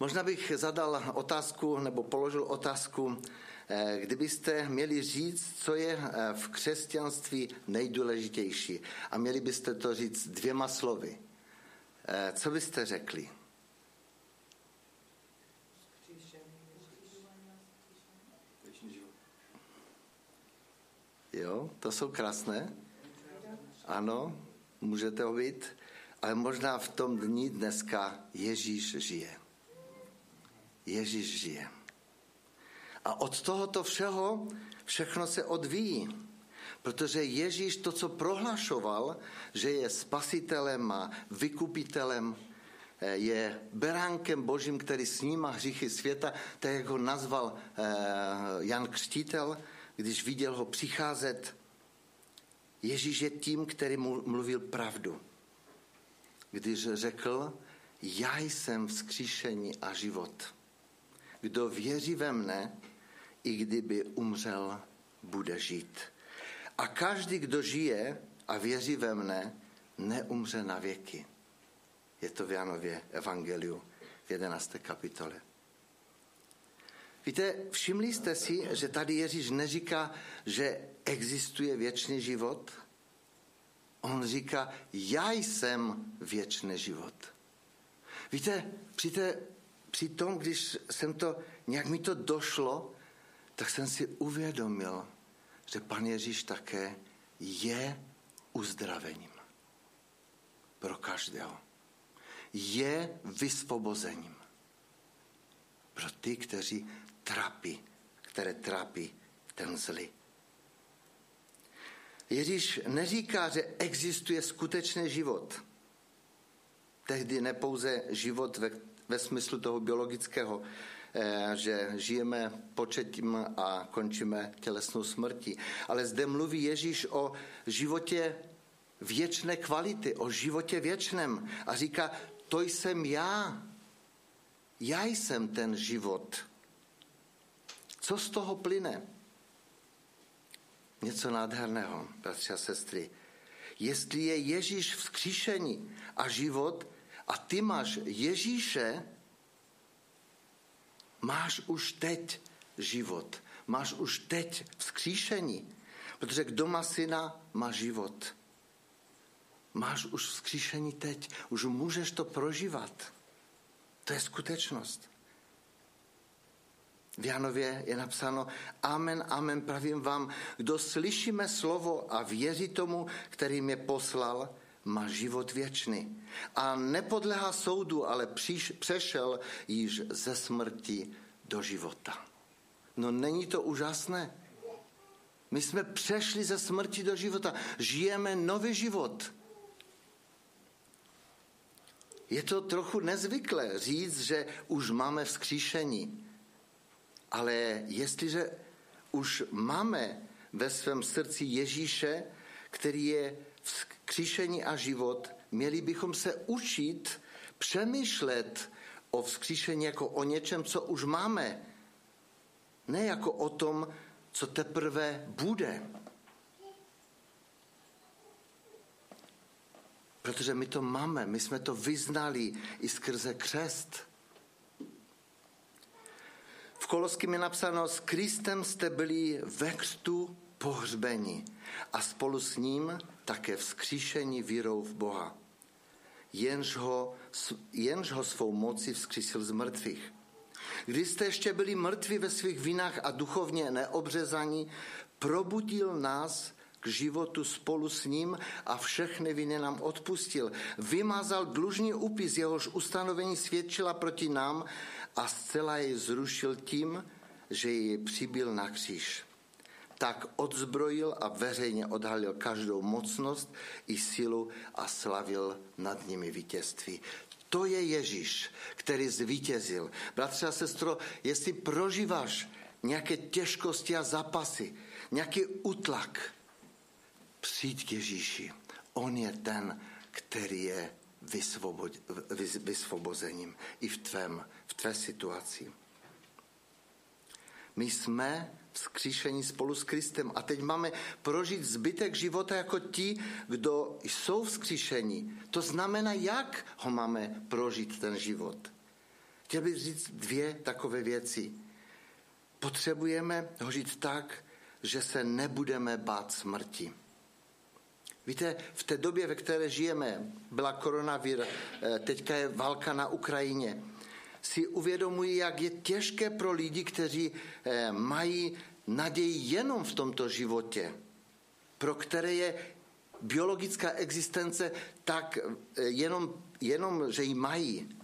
Možná bych zadal otázku nebo položil otázku, eh, kdybyste měli říct, co je eh, v křesťanství nejdůležitější a měli byste to říct dvěma slovy. Eh, co byste řekli? Jo, to jsou krásné. Ano, můžete ho být, ale možná v tom dní dneska Ježíš žije. Ježíš žije. A od tohoto všeho všechno se odvíjí. Protože Ježíš to, co prohlašoval, že je spasitelem a vykupitelem, eh, je beránkem božím, který snímá hříchy světa, tak jak ho nazval eh, Jan Křtítel, když viděl ho přicházet. Ježíš je tím, který mu mluvil pravdu. Když řekl, já jsem vzkříšení a život. Kdo věří ve mne, i kdyby umřel, bude žít. A každý, kdo žije a věří ve mne, neumře na věky. Je to v Janově Evangeliu v 11. kapitole. Víte, všimli jste si, že tady Ježíš neříká, že existuje věčný život? On říká, já jsem věčný život. Víte, při, při tom, když jsem to, nějak mi to došlo, tak jsem si uvědomil, že pan Ježíš také je uzdravením pro každého. Je vysvobozením pro ty, kteří trápí, které trápí ten zlý. Ježíš neříká, že existuje skutečný život. Tehdy nepouze život ve, ve smyslu toho biologického, eh, že žijeme početím a končíme tělesnou smrtí. Ale zde mluví Ježíš o životě věčné kvality, o životě věčném. A říká, to jsem já. Já jsem ten život. Co z toho plyne? Něco nádherného, bratři a sestry. Jestli je Ježíš vzkříšení a život a ty máš Ježíše, máš už teď život. Máš už teď vzkříšení. Protože kdo má syna, má život. Máš už vzkříšení teď. Už můžeš to prožívat. To je skutečnost. V Janově je napsáno, amen, amen, pravím vám, kdo slyšíme slovo a věří tomu, který mě poslal, má život věčný. A nepodlehá soudu, ale příš, přešel již ze smrti do života. No není to úžasné? My jsme přešli ze smrti do života. Žijeme nový život. Je to trochu nezvyklé říct, že už máme vzkříšení. Ale jestliže už máme ve svém srdci Ježíše, který je vzkříšení a život, měli bychom se učit přemýšlet o vzkříšení jako o něčem, co už máme. Ne jako o tom, co teprve bude. Protože my to máme, my jsme to vyznali i skrze křest. V Koloským je napsáno, s Kristem jste byli ve křtu pohřbeni a spolu s ním také vzkříšení vírou v Boha. Jenž ho, jenž ho svou moci vzkřísil z mrtvých. Když jste ještě byli mrtví ve svých vinách a duchovně neobřezaní, probudil nás k životu spolu s ním a všechny viny nám odpustil. Vymazal dlužný úpis, jehož ustanovení svědčila proti nám a zcela jej zrušil tím, že ji přibyl na kříž. Tak odzbrojil a veřejně odhalil každou mocnost i sílu a slavil nad nimi vítězství. To je Ježíš, který zvítězil. Bratře a sestro, jestli prožíváš nějaké těžkosti a zápasy, nějaký utlak, přijď k Ježíši. On je ten, který je vysvobozením i v tvém, v tvé situaci. My jsme vzkříšení spolu s Kristem a teď máme prožít zbytek života jako ti, kdo jsou vzkříšení. To znamená, jak ho máme prožít ten život. chtěl bych říct dvě takové věci. Potřebujeme ho žít tak, že se nebudeme bát smrti. Víte, v té době, ve které žijeme, byla koronavir, eh, teďka je válka na Ukrajině, si uvědomují, jak je těžké pro lidi, kteří eh, mají naději jenom v tomto životě, pro které je biologická existence tak eh, jenom, jenom že ji mají.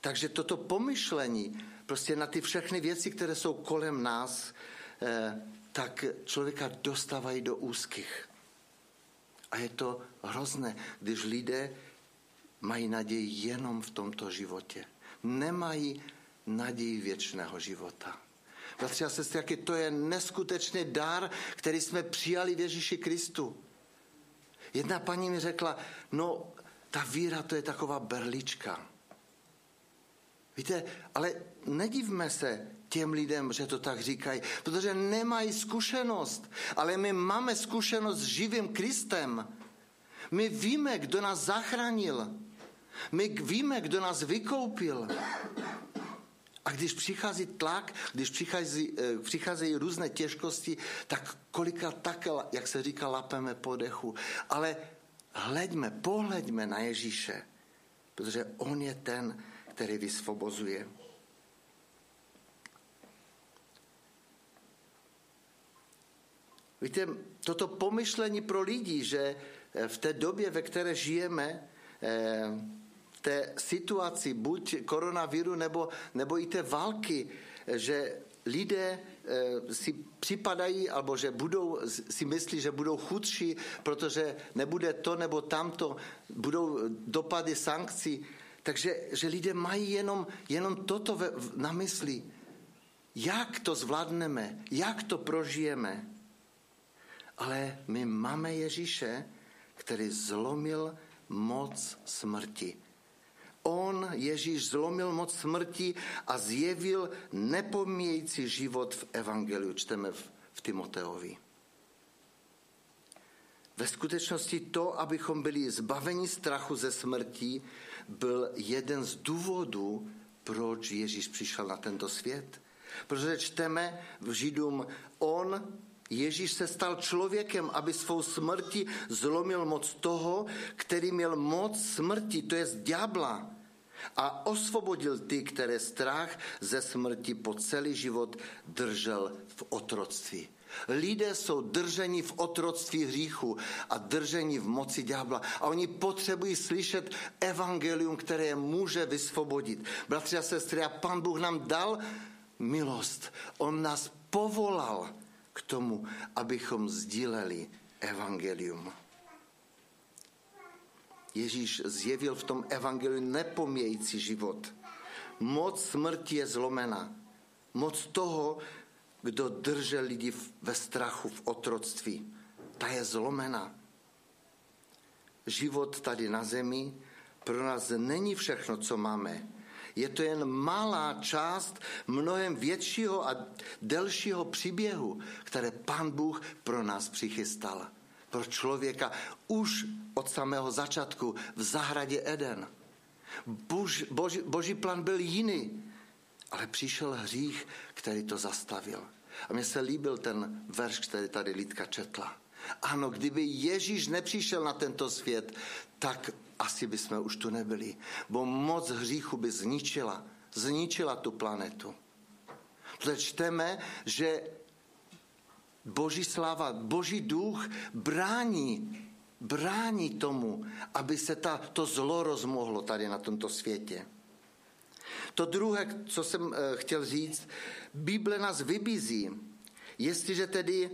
Takže toto pomyšlení prostě na ty všechny věci, které jsou kolem nás, tak člověka dostávají do úzkých. A je to hrozné, když lidé mají naději jenom v tomto životě. Nemají naději věčného života. Bratři a sestry, jaký to je neskutečný dar, který jsme přijali v Ježíši Kristu. Jedna paní mi řekla, no ta víra to je taková berlička. Víte, ale nedivme se těm lidem, že to tak říkají, protože nemají zkušenost. Ale my máme zkušenost s živým Kristem. My víme, kdo nás zachránil. My víme, kdo nás vykoupil. A když přichází tlak, když přichází, eh, přicházejí různé těžkosti, tak kolika tak, jak se říká, lapeme po dechu. Ale hleďme, pohleďme na Ježíše, protože on je ten, který vysvobozuje. Víte, toto pomyšlení pro lidi, že eh, v té době, ve které žijeme, eh, té situaci, buď koronaviru nebo, nebo i té války, eh, že lidé si připadají, alebo že budou, si myslí, že budou chudší, protože nebude to nebo tamto, budou dopady sankcí. Takže že lidé mají jenom, jenom toto na mysli. Jak to zvládneme, jak to prožijeme. Ale my máme Ježíše, který zlomil moc smrti. On, Ježíš, zlomil moc smrti a zjevil nepomíjející život v Evangeliu, čteme v, v Timoteovi. Ve skutečnosti to, abychom byli zbaveni strachu ze smrti, byl jeden z důvodů, proč Ježíš přišel na tento svět. Protože čteme v Židům, on Ježíš se stal člověkem, aby svou smrti zlomil moc toho, který měl moc smrti, to je z ďábla. A osvobodil ty, které strach ze smrti po celý život držel v otroctví. Lidé jsou drženi v otroctví hříchu a drženi v moci ďábla. A oni potřebují slyšet evangelium, které je může vysvobodit. Bratři a sestry, a pan Bůh nám dal milost. On nás povolal k tomu, abychom sdíleli evangelium. Ježíš zjevil v tom evangeliu nepomějící život. Moc smrti je zlomena. Moc toho, kdo držel lidi ve strachu, v otroctví, ta je zlomena. Život tady na zemi pro nás není všechno, co máme. Je to jen malá část mnohem většího a delšího příběhu, které Pán Bůh pro nás přichystal. Pro člověka už od samého začátku v zahradě Eden. Bož, boží, boží plán byl jiný, ale přišel hřích, který to zastavil. A mně se líbil ten verš, který tady Lidka četla. Ano, kdyby Ježíš nepřišel na tento svět, tak asi bychom už tu nebyli. Bo moc hříchu by zničila, zničila tu planetu. Protože čteme, že Boží sláva, Boží duch brání, brání tomu, aby se ta, to zlo rozmohlo tady na tomto světě. To druhé, co jsem eh, chtěl říct, Bible nás vybízí, jestliže tedy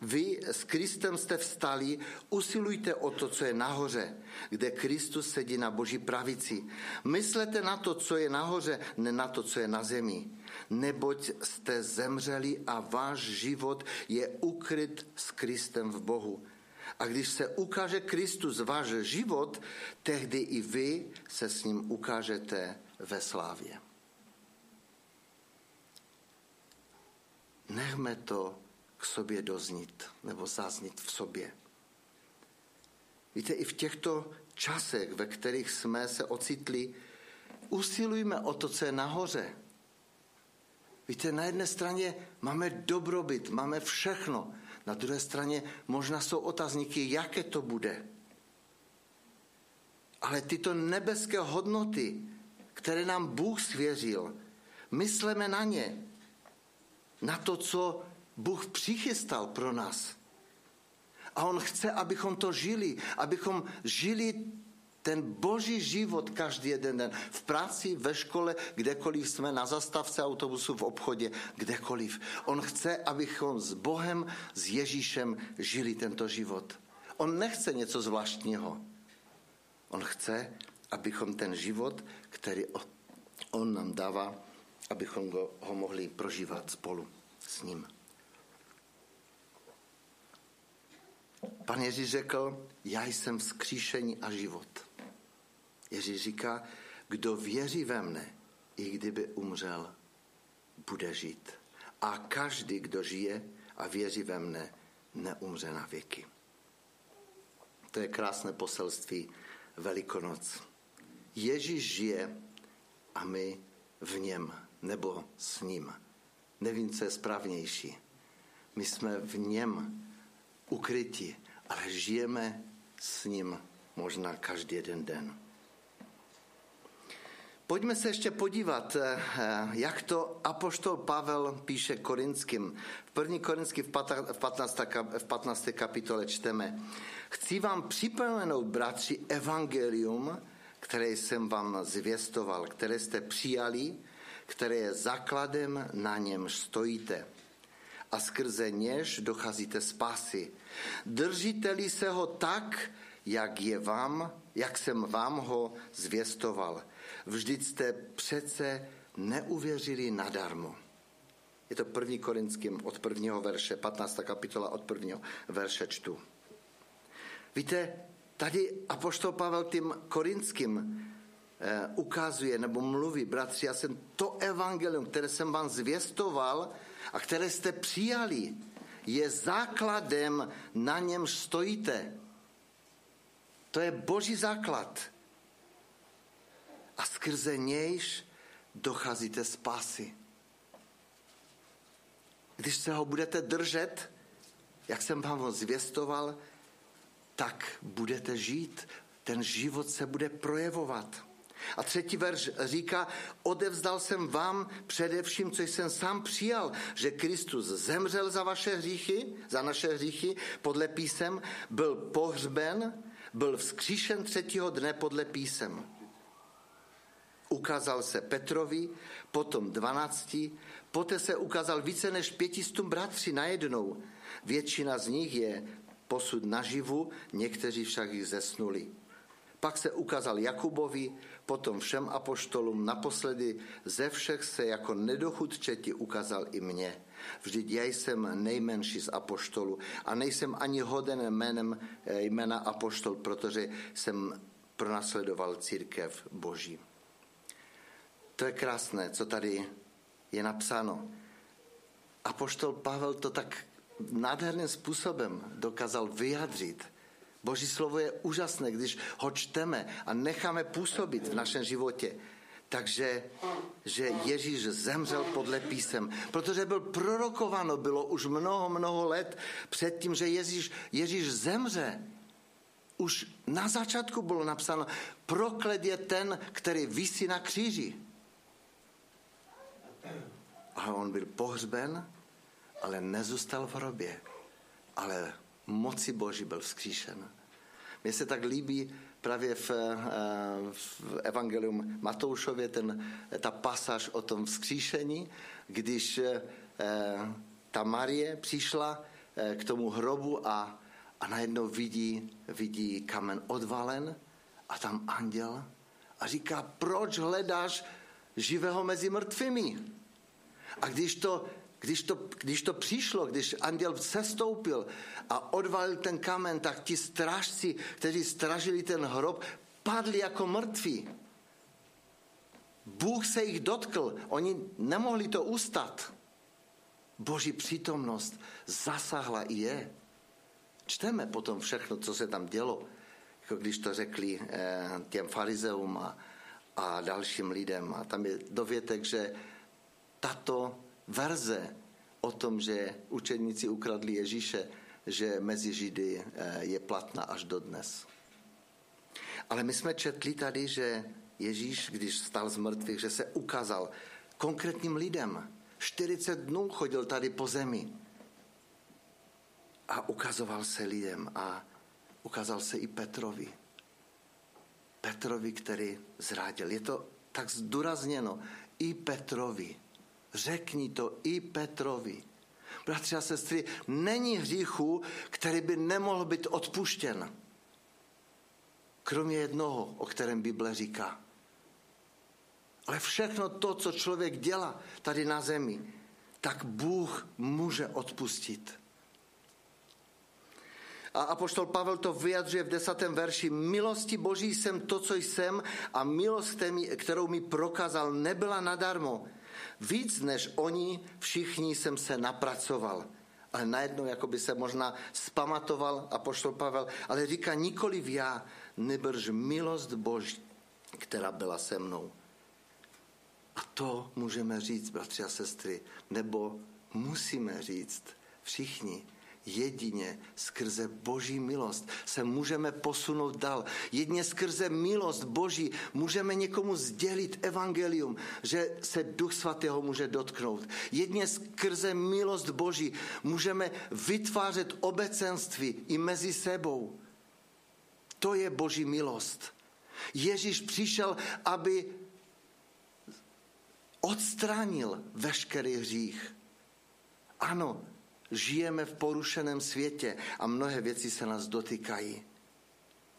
vy s Kristem jste vstali, usilujte o to, co je nahoře, kde Kristus sedí na boží pravici. Myslete na to, co je nahoře, ne na to, co je na zemi. Neboť jste zemřeli a váš život je ukryt s Kristem v Bohu. A když se ukáže Kristus váš život, tehdy i vy se s ním ukážete ve slávě. Nechme to k sobě doznít nebo zaznít v sobě. Víte, i v těchto časech, ve kterých jsme se ocitli, usilujme o to, co je nahoře. Víte, na jedné straně máme dobrobyt, máme všechno. Na druhé straně možná jsou otazníky, jaké to bude. Ale tyto nebeské hodnoty, které nám Bůh svěřil, myslíme na ně. Na to, co Bůh přichystal pro nás. A On chce, abychom to žili, abychom žili ten boží život každý jeden den. V práci, ve škole, kdekoliv jsme, na zastavce autobusu, v obchodě, kdekoliv. On chce, abychom s Bohem, s Ježíšem žili tento život. On nechce něco zvláštního. On chce, abychom ten život, který on nám dává, abychom ho mohli prožívat spolu s ním. Pan Ježíš řekl, já jsem vzkříšení a život. Ježíš říká, kdo věří ve mne, i kdyby umřel, bude žít. A každý, kdo žije a věří ve mne, neumře na věky. To je krásné poselství Velikonoc. Ježíš žije a my v něm, nebo s ním. Nevím, co je správnější. My jsme v něm ukryti, ale žijeme s ním možná každý jeden den. Pojďme se ještě podívat, eh, jak to apoštol Pavel píše korinským. V první korinský v 15. v 15. kapitole čteme. Chci vám připomenout, bratři, evangelium, které jsem vám zvěstoval, které jste přijali, které je základem, na něm stojíte. A skrze něž docházíte spásy. Držíte-li se ho tak, jak je vám, jak jsem vám ho zvěstoval. Vždyť jste přece neuvěřili nadarmo. Je to první korinským od prvního verše, 15. kapitola od prvního verše čtu. Víte, tady Apoštol Pavel tím korinským eh, ukazuje nebo mluví, bratři, já jsem to evangelium, které jsem vám zvěstoval a které jste přijali, je základem, na něm stojíte. To je boží základ. A skrze nějž docházíte spásy. Když se ho budete držet, jak jsem vám ho zvěstoval, tak budete žít. Ten život se bude projevovat. A třetí verš říká, odevzdal jsem vám především, co jsem sám přijal, že Kristus zemřel za vaše hříchy, za naše hříchy podle písem, byl pohřben, byl vzkříšen třetího dne podle písem. Ukázal se Petrovi, potom dvanácti, poté se ukázal více než pětistům bratři najednou. Většina z nich je posud naživu, někteří však jich zesnuli. Pak se ukázal Jakubovi, potom všem apoštolům, naposledy ze všech se jako nedochudčeti ukázal i mně. Vždyť já jsem nejmenší z apoštolů a nejsem ani hoden jménem, eh, jména apoštol, protože jsem pronásledoval církev Boží. To je krásné, co tady je napsáno. Apoštol Pavel to tak nádherným způsobem dokázal vyjadřit. Boží slovo je úžasné, když ho čteme a necháme působit v našem životě. Takže, že Ježíš zemřel podle písem, protože byl prorokováno, bylo už mnoho, mnoho let před tím, že Ježíš, Ježíš zemře. Už na začátku bylo napsáno, proklet je ten, který visí na kříži. A on byl pohřben ale nezůstal v hrobě, ale moci Boží byl vzkříšen. Mně se tak líbí právě v, eh, v Evangelium Matoušově ten, ta pasáž o tom vzkříšení, když eh, ta Marie přišla eh, k tomu hrobu a, a najednou vidí, vidí kamen odvalen a tam anděl a říká, proč hledáš živého mezi mrtvými? A když to když to, když to přišlo, když anděl sestoupil a odvalil ten kamen, tak ti strážci, kteří stražili ten hrob, padli jako mrtví. Bůh se jich dotkl, oni nemohli to ustat. Boží přítomnost zasahla i je. Čteme potom všechno, co se tam dělo, jako když to řekli eh, těm farizeům a, a dalším lidem. A tam je dovětek, že tato verze o tom, že učedníci ukradli Ježíše, že mezi Židy eh, je platná až do dnes. Ale my jsme četli tady, že Ježíš, když stal z mrtvých, že se ukázal konkrétním lidem. 40 dnů chodil tady po zemi a ukazoval se lidem a ukázal se i Petrovi. Petrovi, který zrádil. Je to tak zdůrazněno. I Petrovi. Řekni to i Petrovi. Bratři a sestry, není hříchu, který by nemohl být odpuštěn. Kromě jednoho, o kterém Bible říká. Ale všechno to, co člověk dělá tady na zemi, tak Bůh může odpustit. A apoštol Pavel to vyjadřuje v desátém verši. Milosti Boží jsem to, co jsem a milost, kterou mi prokázal, nebyla nadarmo. Víc než oni, všichni jsem se napracoval. Ale najednou jako by se možná spamatoval apoštol Pavel, ale říká nikoliv já, nebrž milost Boží, která byla se mnou. A to můžeme říct, bratři a sestry, nebo musíme říct všichni, Jedině skrze Boží milost se můžeme posunout dál. Jedině skrze milost Boží můžeme někomu sdělit evangelium, že se Duch Svatého může dotknout. Jedině skrze milost Boží můžeme vytvářet obecenství i mezi sebou. To je Boží milost. Ježíš přišel, aby odstranil veškerý hřích. Ano, žijeme v porušeném světě a mnohé věci se nás dotýkají.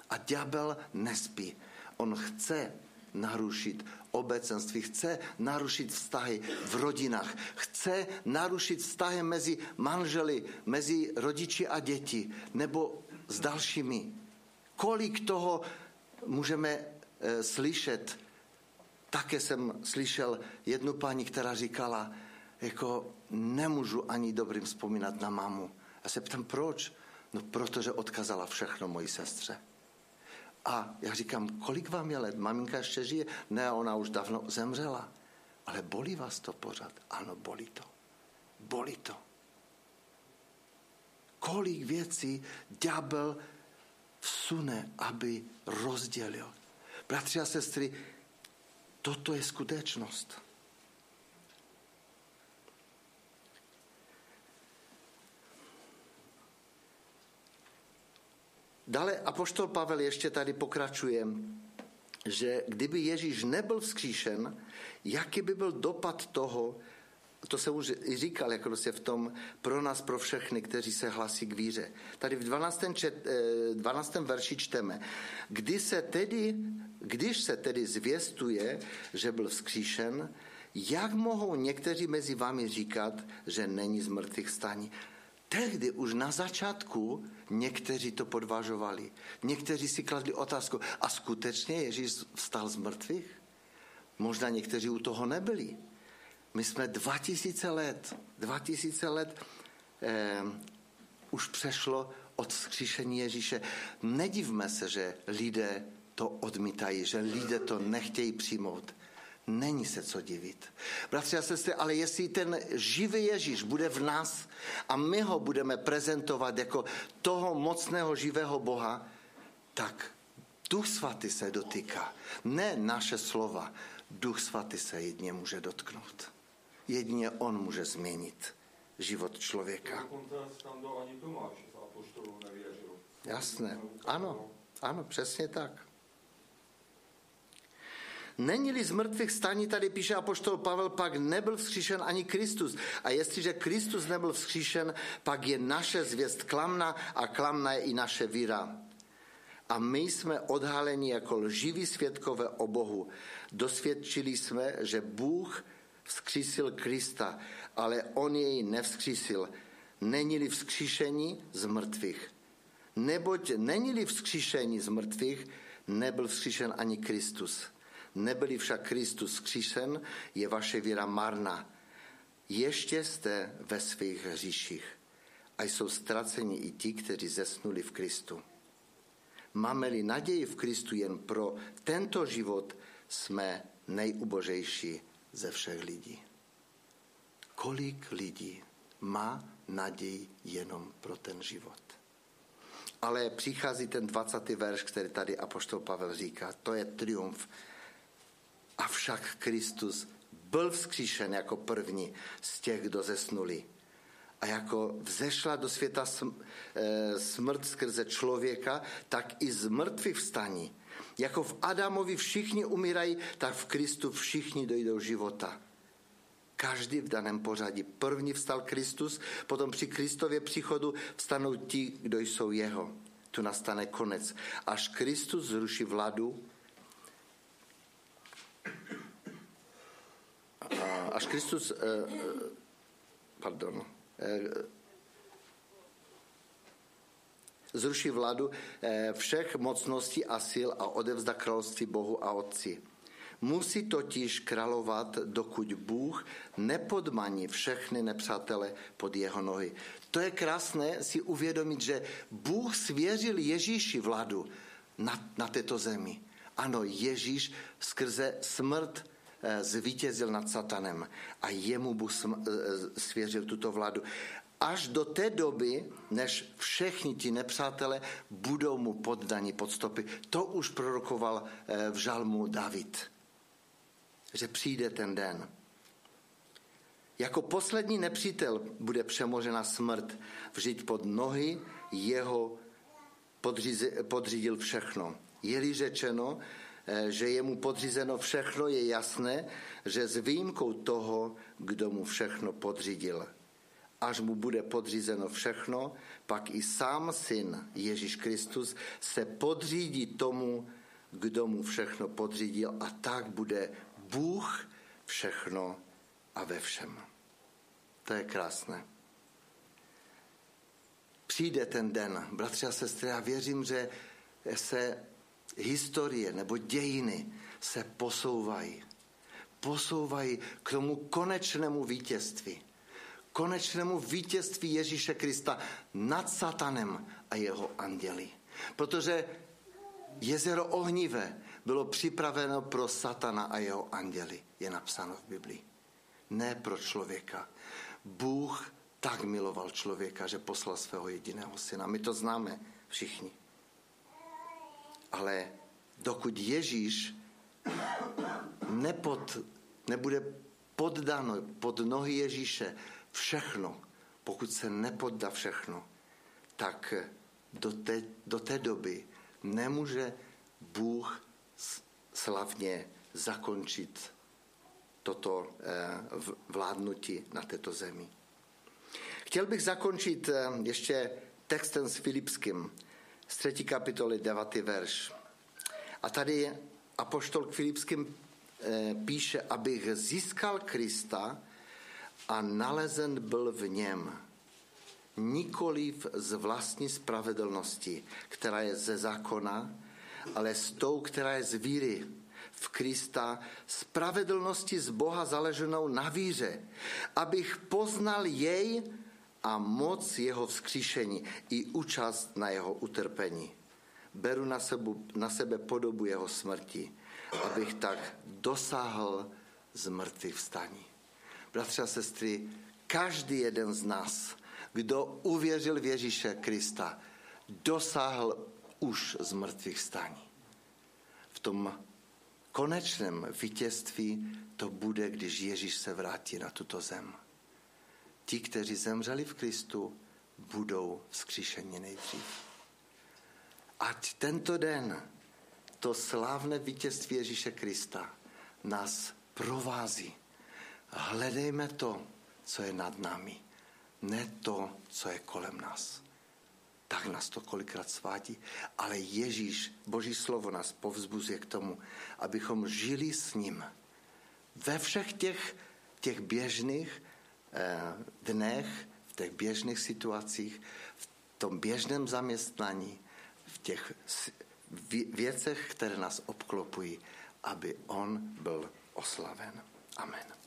A ďábel nespí. On chce narušit obecenství, chce narušit vztahy v rodinách, chce narušit vztahy mezi manželi, mezi rodiči a děti nebo s dalšími. Kolik toho můžeme e, slyšet? Také jsem slyšel jednu paní, která říkala, jako nemůžu ani dobrým vzpomínat na mamu. Já se ptám, proč? No, protože odkazala všechno mojí sestře. A já říkám, kolik vám je let? Maminka ještě žije? Ne, ona už dávno zemřela. Ale bolí vás to pořád? Ano, bolí to. Bolí to. Kolik věcí ďábel vsune, aby rozdělil. Bratři a sestry, toto je skutečnost. Dále apoštol Pavel ještě tady pokračuje, že kdyby Ježíš nebyl vzkříšen, jaký by byl dopad toho, to se už i říkal, jako prostě v tom pro nás, pro všechny, kteří se hlasí k víře. Tady v 12. Čet, 12. Eh, verši čteme, Kdy se tedy, když se tedy zvěstuje, že byl vzkříšen, jak mohou někteří mezi vámi říkat, že není z mrtvých stání? Tehdy už na začátku někteří to podvažovali. Někteří si kladli otázku, a skutečně Ježíš vstal z mrtvých? Možná někteří u toho nebyli. My jsme 2000 let, 2000 let eh, už přešlo od vzkříšení Ježíše. Nedivme se, že lidé to odmítají, že lidé to nechtějí přijmout. Není se co divit. Bratři a sestry, ale jestli ten živý Ježíš bude v nás a my ho budeme prezentovat jako toho mocného živého Boha, tak Duch Svatý se dotýká. Ne naše slova. Duch Svatý se jedně může dotknout. Jedině on může změnit život člověka. Jasné. Ano, ano, přesně tak. Není-li z mrtvých staní, tady píše apoštol Pavel, pak nebyl vzkříšen ani Kristus. A jestliže Kristus nebyl vzkříšen, pak je naše zvěst klamna a klamna je i naše víra. A my jsme odhaleni jako lživí svědkové o Bohu. Dosvědčili jsme, že Bůh vzkřísil Krista, ale on jej nevzkřísil. Není-li vzkříšení z mrtvých. Neboť není-li vzkříšení z mrtvých, nebyl vzkříšen ani Kristus. Nebyli však Kristus kříšen, je vaše víra marná. Ještě jste ve svých hříších a jsou ztraceni i ti, kteří zesnuli v Kristu. Máme-li naději v Kristu jen pro tento život, jsme nejubožejší ze všech lidí. Kolik lidí má naději jenom pro ten život? Ale přichází ten 20. verš, který tady apoštol Pavel říká, to je triumf. Avšak Kristus byl vzkříšen jako první z těch, kdo zesnuli. A jako vzešla do světa eh, smrt skrze člověka, tak i z mrtvých vstaní. Jako v Adamovi všichni umírají, tak v Kristu všichni dojdou života. Každý v daném pořadí. První vstal Kristus, potom při Kristově příchodu vstanou ti, kdo jsou jeho. Tu nastane konec. Až Kristus zruší vládu, až Kristus, eh, eh, pardon, eh, zruší vládu všech mocností a sil a odevzda království Bohu a Otci. Musí totiž královat, dokud Bůh nepodmaní všechny nepřátele pod jeho nohy. To je krásné si uvědomit, že Bůh svěřil Ježíši vládu na, na této zemi. Ano, Ježíš skrze smrt eh, zvítězil nad satanem a jemu Bůh eh, svěřil tuto vládu. Až do té doby, než všichni ti nepřátelé budou mu poddaní pod stopy. To už prorokoval eh, v žalmu David že přijde ten den. Jako poslední nepřítel bude přemožena smrt, vžít pod nohy jeho podřídil všechno. Je-li řečeno, eh, že je mu podřízeno všechno, je jasné, že s výjimkou toho, kdo mu všechno podřídil. Až mu bude podřízeno všechno, pak i sám syn Ježíš Kristus se podřídí tomu, kdo mu všechno podřídil a tak bude Bůh všechno a ve všem. To je krásné. Přijde ten den, bratři a sestry, já věřím, že se historie nebo dějiny se posouvají. Posouvají k tomu konečnému vítězství. Konečnému vítězství Ježíše Krista nad satanem a jeho anděli. Protože jezero ohnivé bylo připraveno pro satana a jeho anděli, je napsáno v Biblii. Ne pro člověka. Bůh tak miloval člověka, že poslal svého jediného syna. My to známe všichni. Ale dokud Ježíš nepod, nebude poddáno pod nohy Ježíše všechno, pokud se nepoddá všechno, tak do té, do té doby nemůže Bůh slavně zakončit toto eh, vládnutí na této zemi. Chtěl bych zakončit eh, ještě textem s Filipským z 3. kapitoly 9. verš. A tady apoštol k Filipským eh, píše, abych získal Krista a nalezen byl v něm, nikoliv z vlastní spravedlnosti, která je ze zákona, ale s tou, která je z víry v Krista, spravedlnosti z Boha zaleženou na víře, abych poznal jej a moc jeho vzkříšení i účast na jeho utrpení. Beru na, sebu, na sebe podobu jeho smrti, abych tak dosáhl z mrtvých vstaní. Bratři a sestry, každý jeden z nás, kdo uvěřil v Ježíše Krista, dosáhl už z mrtvých stání. V tom konečném vítězství to bude, když Ježíš se vrátí na tuto zem. Ti, kteří zemřeli v Kristu, budou vzkříšeni nejdřív. Ať tento den to slávné vítězství Ježíše Krista nás provází. Hledejme to, co je nad námi, ne to, co je kolem nás tak nás to kolikrát svádí. Ale Ježíš, Boží slovo nás povzbuzuje k tomu, abychom žili s ním. Ve všech těch, těch běžných dnech, v těch běžných situacích, v tom běžném zaměstnání, v těch věcech, které nás obklopují, aby on byl oslaven. Amen.